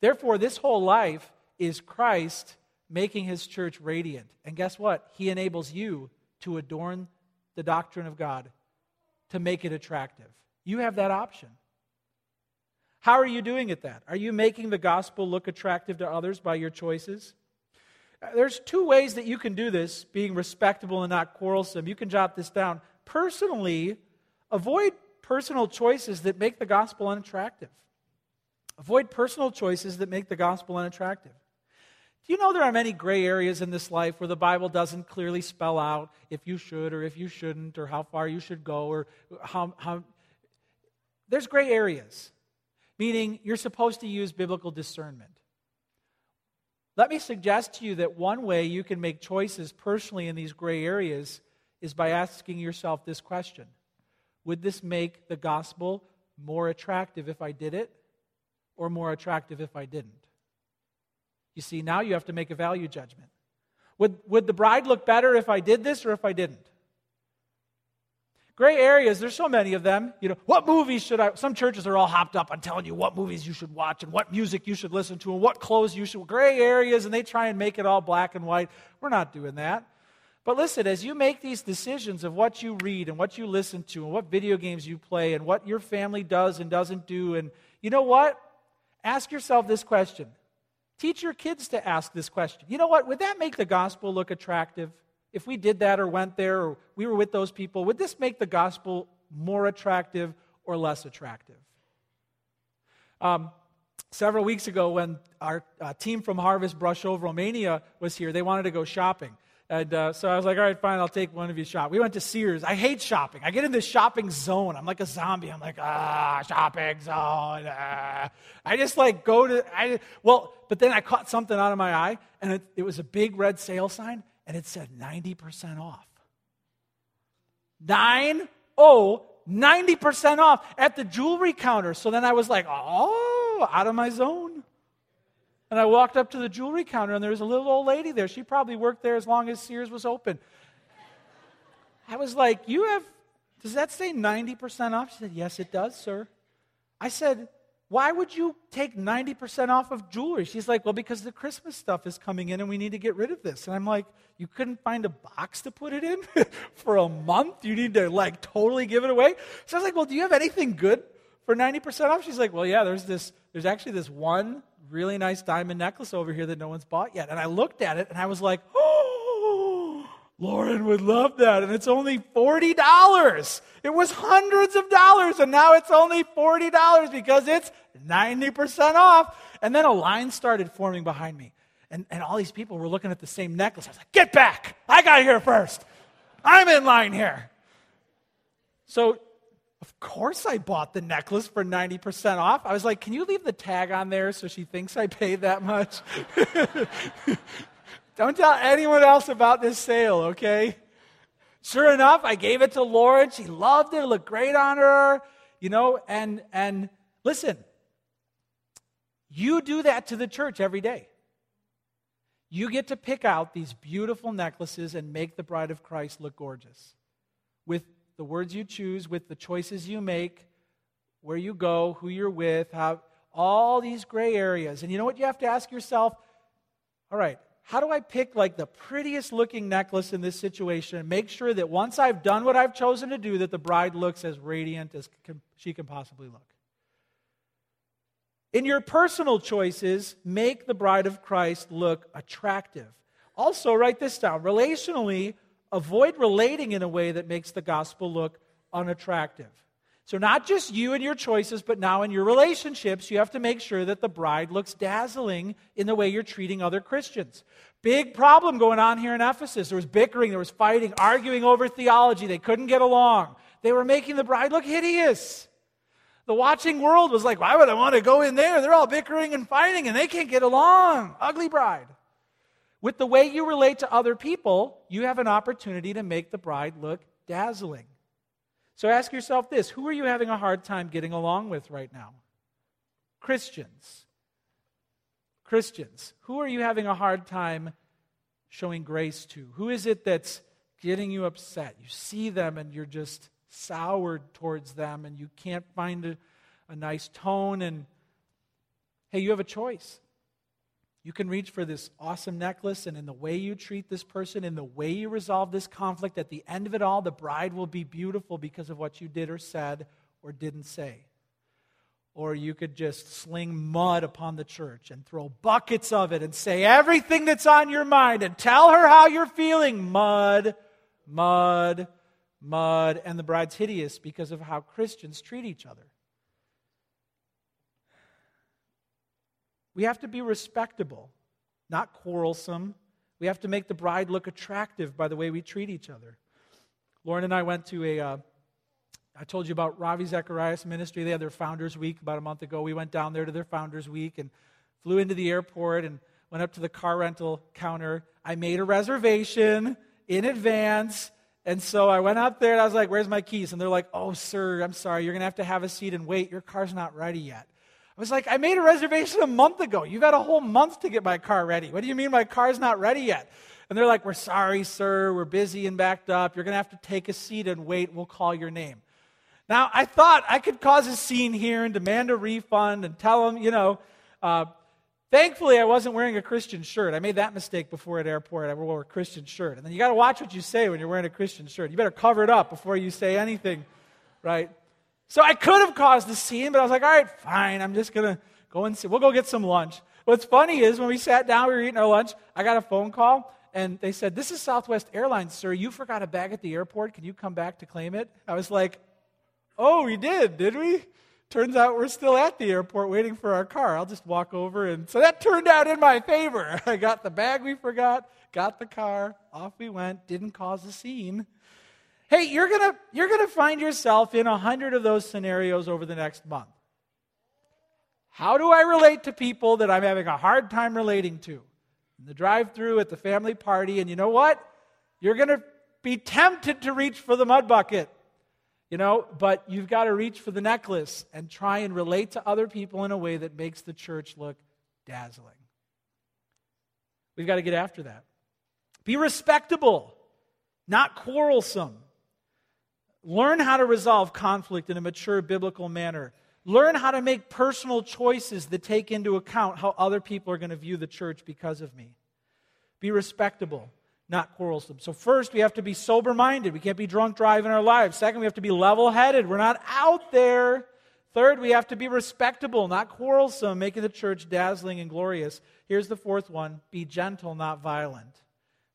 Therefore, this whole life is Christ making his church radiant. And guess what? He enables you to adorn the doctrine of God, to make it attractive. You have that option. How are you doing at that? Are you making the gospel look attractive to others by your choices? Uh, there's two ways that you can do this, being respectable and not quarrelsome. You can jot this down. Personally, avoid personal choices that make the gospel unattractive. Avoid personal choices that make the gospel unattractive. Do you know there are many gray areas in this life where the Bible doesn't clearly spell out if you should or if you shouldn't or how far you should go or how. how... There's gray areas, meaning you're supposed to use biblical discernment. Let me suggest to you that one way you can make choices personally in these gray areas is by asking yourself this question Would this make the gospel more attractive if I did it? or more attractive if I didn't? You see, now you have to make a value judgment. Would, would the bride look better if I did this or if I didn't? Gray areas, there's so many of them. You know, what movies should I? Some churches are all hopped up on telling you what movies you should watch and what music you should listen to and what clothes you should. Gray areas, and they try and make it all black and white. We're not doing that. But listen, as you make these decisions of what you read and what you listen to and what video games you play and what your family does and doesn't do, and you know what? Ask yourself this question. Teach your kids to ask this question. You know what? Would that make the gospel look attractive? If we did that or went there or we were with those people, would this make the gospel more attractive or less attractive? Um, several weeks ago, when our uh, team from Harvest Brașov Romania was here, they wanted to go shopping. And uh, so I was like, all right, fine, I'll take one of you shop. We went to Sears. I hate shopping. I get in this shopping zone. I'm like a zombie. I'm like, ah, shopping zone. Ah. I just like go to, I, well, but then I caught something out of my eye, and it, it was a big red sale sign, and it said 90% off. Nine, oh, 90% off at the jewelry counter. So then I was like, oh, out of my zone. And I walked up to the jewelry counter, and there was a little old lady there. She probably worked there as long as Sears was open. I was like, You have, does that say 90% off? She said, Yes, it does, sir. I said, Why would you take 90% off of jewelry? She's like, Well, because the Christmas stuff is coming in and we need to get rid of this. And I'm like, You couldn't find a box to put it in for a month? You need to, like, totally give it away? So I was like, Well, do you have anything good for 90% off? She's like, Well, yeah, there's this, there's actually this one really nice diamond necklace over here that no one's bought yet. And I looked at it and I was like, oh, Lauren would love that. And it's only $40. It was hundreds of dollars and now it's only $40 because it's 90% off. And then a line started forming behind me. And, and all these people were looking at the same necklace. I was like, get back. I got here first. I'm in line here. So of course, I bought the necklace for 90% off. I was like, Can you leave the tag on there so she thinks I paid that much? Don't tell anyone else about this sale, okay? Sure enough, I gave it to Lauren. She loved it. It looked great on her. You know, and and listen, you do that to the church every day. You get to pick out these beautiful necklaces and make the bride of Christ look gorgeous with the words you choose, with the choices you make, where you go, who you're with, how, all these gray areas. And you know what you have to ask yourself? All right, how do I pick like the prettiest looking necklace in this situation and make sure that once I've done what I've chosen to do, that the bride looks as radiant as can, she can possibly look? In your personal choices, make the bride of Christ look attractive. Also, write this down. Relationally, avoid relating in a way that makes the gospel look unattractive. So, not just you and your choices, but now in your relationships, you have to make sure that the bride looks dazzling in the way you're treating other Christians. Big problem going on here in Ephesus. There was bickering, there was fighting, arguing over theology. They couldn't get along. They were making the bride look hideous. The watching world was like, why would I want to go in there? They're all bickering and fighting and they can't get along. Ugly bride. With the way you relate to other people, you have an opportunity to make the bride look dazzling. So ask yourself this who are you having a hard time getting along with right now? Christians. Christians. Who are you having a hard time showing grace to? Who is it that's getting you upset? You see them and you're just soured towards them and you can't find a, a nice tone. And hey, you have a choice. You can reach for this awesome necklace, and in the way you treat this person, in the way you resolve this conflict, at the end of it all, the bride will be beautiful because of what you did or said or didn't say. Or you could just sling mud upon the church and throw buckets of it and say everything that's on your mind and tell her how you're feeling. Mud, mud, mud. And the bride's hideous because of how Christians treat each other. We have to be respectable, not quarrelsome. We have to make the bride look attractive by the way we treat each other. Lauren and I went to a. Uh, I told you about Ravi Zacharias Ministry. They had their Founders Week about a month ago. We went down there to their Founders Week and flew into the airport and went up to the car rental counter. I made a reservation in advance. And so I went up there and I was like, Where's my keys? And they're like, Oh, sir, I'm sorry. You're going to have to have a seat and wait. Your car's not ready yet. I was like, I made a reservation a month ago. You've had a whole month to get my car ready. What do you mean my car's not ready yet? And they're like, We're sorry, sir. We're busy and backed up. You're going to have to take a seat and wait. We'll call your name. Now, I thought I could cause a scene here and demand a refund and tell them, you know, uh, thankfully I wasn't wearing a Christian shirt. I made that mistake before at airport. I wore a Christian shirt. And then you got to watch what you say when you're wearing a Christian shirt. You better cover it up before you say anything, right? So I could have caused a scene, but I was like, all right, fine. I'm just going to go and see. We'll go get some lunch. What's funny is when we sat down, we were eating our lunch, I got a phone call, and they said, This is Southwest Airlines, sir. You forgot a bag at the airport. Can you come back to claim it? I was like, Oh, we did, did we? Turns out we're still at the airport waiting for our car. I'll just walk over. And so that turned out in my favor. I got the bag we forgot, got the car, off we went, didn't cause a scene. Hey, you're going you're to find yourself in a hundred of those scenarios over the next month. How do I relate to people that I'm having a hard time relating to? In the drive through at the family party, and you know what? You're going to be tempted to reach for the mud bucket. You know, but you've got to reach for the necklace and try and relate to other people in a way that makes the church look dazzling. We've got to get after that. Be respectable, not quarrelsome. Learn how to resolve conflict in a mature biblical manner. Learn how to make personal choices that take into account how other people are going to view the church because of me. Be respectable, not quarrelsome. So, first, we have to be sober minded. We can't be drunk driving our lives. Second, we have to be level headed. We're not out there. Third, we have to be respectable, not quarrelsome, making the church dazzling and glorious. Here's the fourth one be gentle, not violent.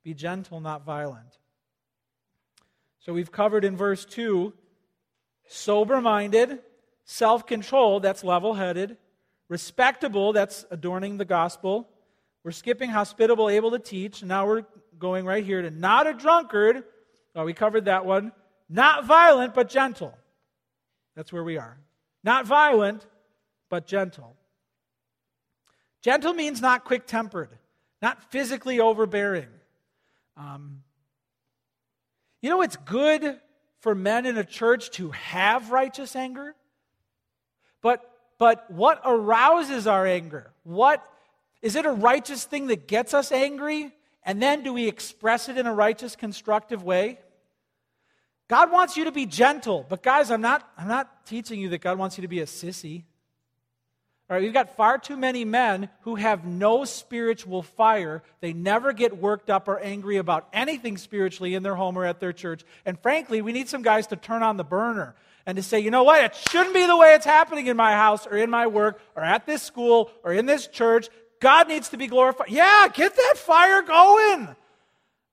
Be gentle, not violent. So, we've covered in verse 2 sober minded, self controlled, that's level headed, respectable, that's adorning the gospel. We're skipping hospitable, able to teach. Now we're going right here to not a drunkard. Oh, we covered that one. Not violent, but gentle. That's where we are. Not violent, but gentle. Gentle means not quick tempered, not physically overbearing. Um, you know, it's good for men in a church to have righteous anger, but, but what arouses our anger? What is it a righteous thing that gets us angry? And then do we express it in a righteous, constructive way? God wants you to be gentle, but guys, I'm not, I'm not teaching you that God wants you to be a sissy. All right, we've got far too many men who have no spiritual fire. They never get worked up or angry about anything spiritually in their home or at their church. And frankly, we need some guys to turn on the burner and to say, you know what, it shouldn't be the way it's happening in my house or in my work or at this school or in this church. God needs to be glorified. Yeah, get that fire going.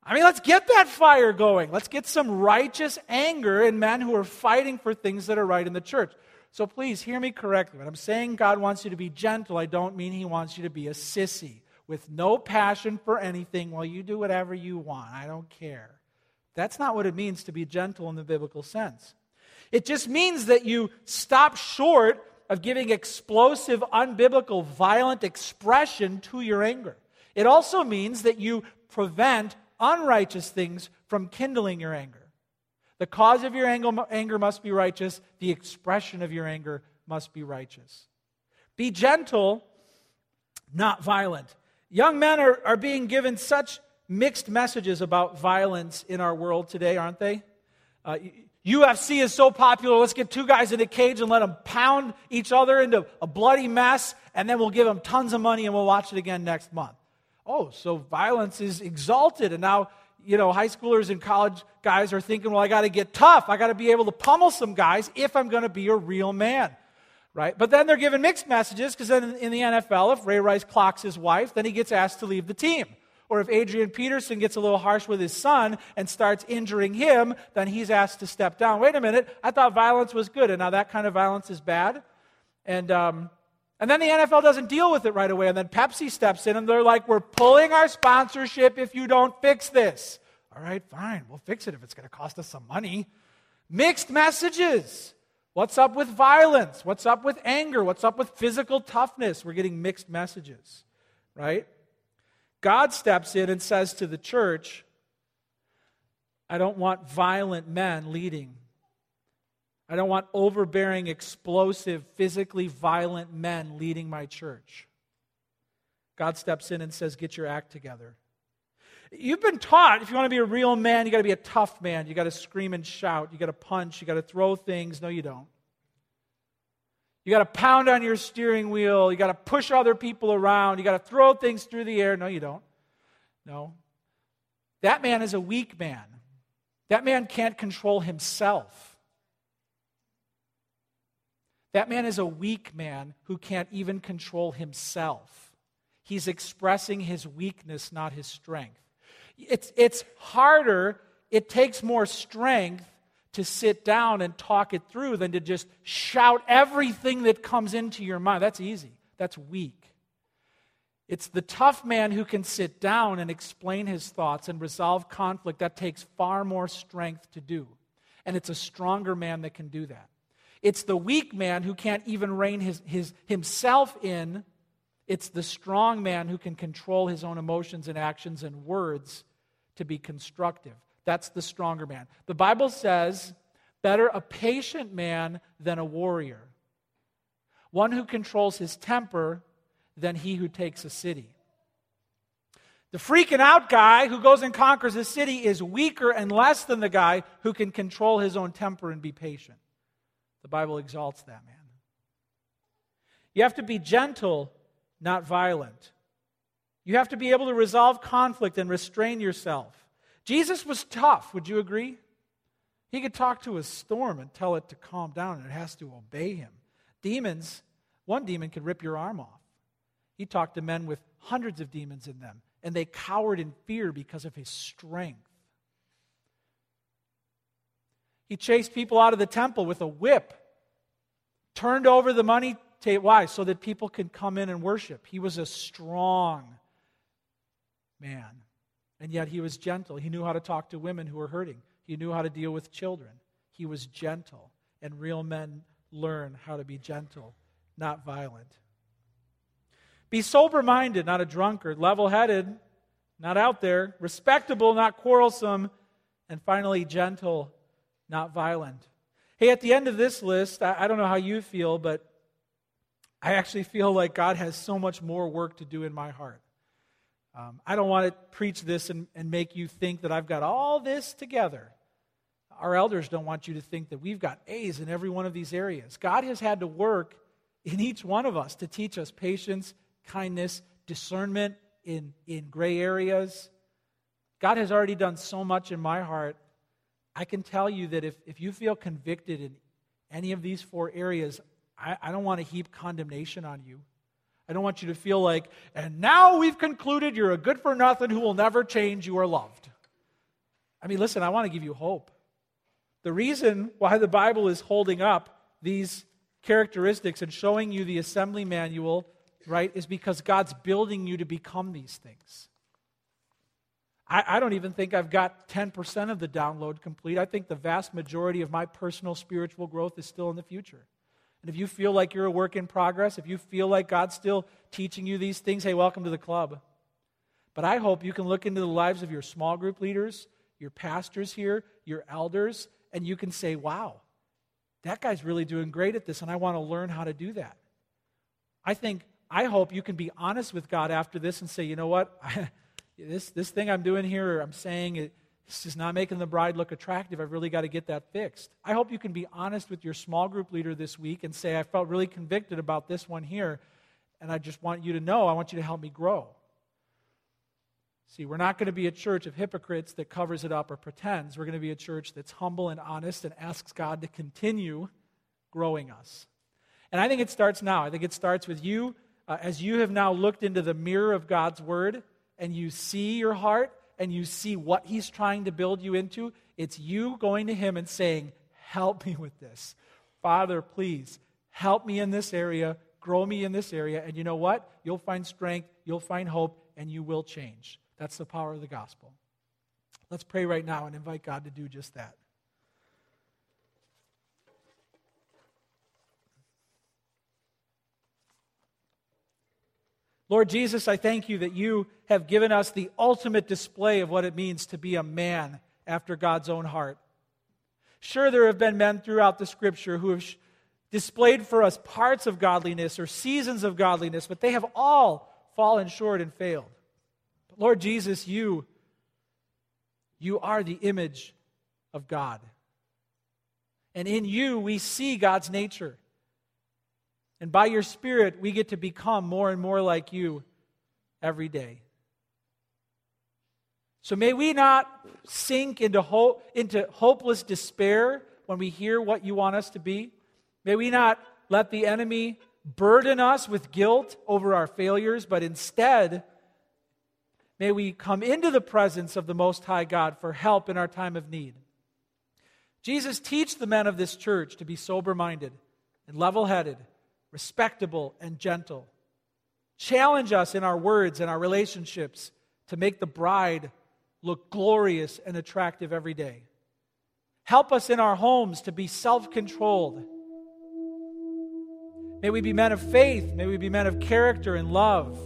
I mean, let's get that fire going. Let's get some righteous anger in men who are fighting for things that are right in the church. So please hear me correctly. When I'm saying God wants you to be gentle, I don't mean He wants you to be a sissy with no passion for anything while you do whatever you want. I don't care. That's not what it means to be gentle in the biblical sense. It just means that you stop short of giving explosive, unbiblical, violent expression to your anger. It also means that you prevent unrighteous things from kindling your anger. The cause of your anger must be righteous, the expression of your anger must be righteous. Be gentle, not violent. Young men are, are being given such mixed messages about violence in our world today, aren't they? Uh, UFC is so popular, let's get two guys in a cage and let them pound each other into a bloody mess, and then we'll give them tons of money and we'll watch it again next month. Oh, so violence is exalted, and now, you know, high schoolers and college guys are thinking, well, I got to get tough. I got to be able to pummel some guys if I'm going to be a real man. Right? But then they're given mixed messages because then in the NFL, if Ray Rice clocks his wife, then he gets asked to leave the team. Or if Adrian Peterson gets a little harsh with his son and starts injuring him, then he's asked to step down. Wait a minute, I thought violence was good, and now that kind of violence is bad. And, um, and then the NFL doesn't deal with it right away, and then Pepsi steps in and they're like, We're pulling our sponsorship if you don't fix this. All right, fine, we'll fix it if it's going to cost us some money. Mixed messages. What's up with violence? What's up with anger? What's up with physical toughness? We're getting mixed messages, right? God steps in and says to the church, I don't want violent men leading. I don't want overbearing, explosive, physically violent men leading my church. God steps in and says, Get your act together. You've been taught if you want to be a real man, you got to be a tough man. You got to scream and shout. You got to punch. You got to throw things. No, you don't. You got to pound on your steering wheel. You got to push other people around. You got to throw things through the air. No, you don't. No. That man is a weak man. That man can't control himself. That man is a weak man who can't even control himself. He's expressing his weakness, not his strength. It's, it's harder, it takes more strength to sit down and talk it through than to just shout everything that comes into your mind. That's easy, that's weak. It's the tough man who can sit down and explain his thoughts and resolve conflict. That takes far more strength to do. And it's a stronger man that can do that. It's the weak man who can't even rein his, his, himself in. It's the strong man who can control his own emotions and actions and words to be constructive. That's the stronger man. The Bible says, better a patient man than a warrior. One who controls his temper than he who takes a city. The freaking out guy who goes and conquers a city is weaker and less than the guy who can control his own temper and be patient. The Bible exalts that man. You have to be gentle, not violent. You have to be able to resolve conflict and restrain yourself. Jesus was tough, would you agree? He could talk to a storm and tell it to calm down, and it has to obey him. Demons, one demon could rip your arm off. He talked to men with hundreds of demons in them, and they cowered in fear because of his strength. He chased people out of the temple with a whip, turned over the money. Why? So that people could come in and worship. He was a strong man. And yet he was gentle. He knew how to talk to women who were hurting, he knew how to deal with children. He was gentle. And real men learn how to be gentle, not violent. Be sober minded, not a drunkard, level headed, not out there, respectable, not quarrelsome, and finally, gentle, not violent. Hey, at the end of this list, I, I, don't know how you feel, but I actually feel like God has so much more work to do in my heart. Um, I don't want to preach this and, and make you think that I've got all this together. Our elders don't want you to think that we've got A's in every one of these areas. God has had to work in each one of us to teach us patience kindness, discernment in, in gray areas. God has already done so much in my heart. I can tell you that if, if you feel convicted in any of these four areas, I, I don't want to heap condemnation on you. I don't want you to feel like, and now we've concluded you're a good for nothing who will never change, you are loved. I mean, listen, I want to give you hope. The reason why the Bible is holding up these characteristics and showing you the assembly manual right, is because God's building you to become these things. I, I, don't even think I've got 10% of the download complete. I think the vast majority of my personal spiritual growth is still in the future. And if you feel like you're a work in progress, if you feel like God's still teaching you these things, hey, welcome to the club. But I hope you can look into the lives of your small group leaders, your pastors here, your elders, and you can say, wow, that guy's really doing great at this, and I want to learn how to do that. I think I hope you can be honest with God after this and say, you know what? this, this thing I'm doing here, I'm saying, it, this is not making the bride look attractive. I've really got to get that fixed. I hope you can be honest with your small group leader this week and say, I felt really convicted about this one here, and I just want you to know, I want you to help me grow. See, we're not going to be a church of hypocrites that covers it up or pretends. We're going to be a church that's humble and honest and asks God to continue growing us. And I think it starts now. I think it starts with you uh, as you have now looked into the mirror of God's Word and you see your heart and you see what He's trying to build you into, it's you going to Him and saying, Help me with this. Father, please help me in this area, grow me in this area. And you know what? You'll find strength, you'll find hope, and you will change. That's the power of the gospel. Let's pray right now and invite God to do just that. Lord Jesus, I thank you that you have given us the ultimate display of what it means to be a man after God's own heart. Sure, there have been men throughout the scripture who have displayed for us parts of godliness or seasons of godliness, but they have all fallen short and failed. But Lord Jesus, you, you are the image of God. And in you, we see God's nature. And by your Spirit, we get to become more and more like you every day. So may we not sink into, hope, into hopeless despair when we hear what you want us to be. May we not let the enemy burden us with guilt over our failures, but instead, may we come into the presence of the Most High God for help in our time of need. Jesus, teach the men of this church to be sober minded and level headed, respectable and gentle. Challenge us in our words and our relationships to make the bride look glorious and attractive every day. Help us in our homes to be self controlled. May we be men of faith. May we be men of character and love.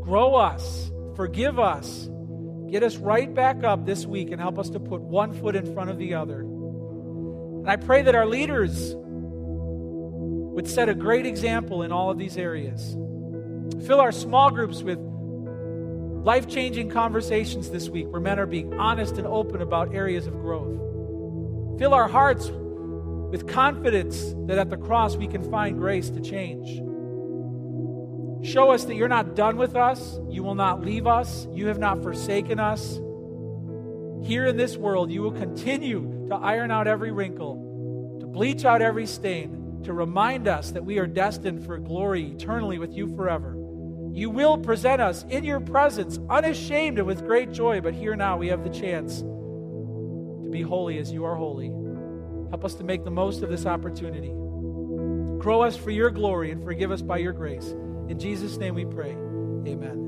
Grow us. Forgive us. Get us right back up this week and help us to put one foot in front of the other. And I pray that our leaders would set a great example in all of these areas. Fill our small groups with life changing conversations this week where men are being honest and open about areas of growth. Fill our hearts with confidence that at the cross we can find grace to change. Show us that you're not done with us. You will not leave us. You have not forsaken us. Here in this world, you will continue to iron out every wrinkle, to bleach out every stain, to remind us that we are destined for glory eternally with you forever. You will present us in your presence, unashamed and with great joy, but here now we have the chance to be holy as you are holy. Help us to make the most of this opportunity. Grow us for your glory and forgive us by your grace. In Jesus' name we pray. Amen.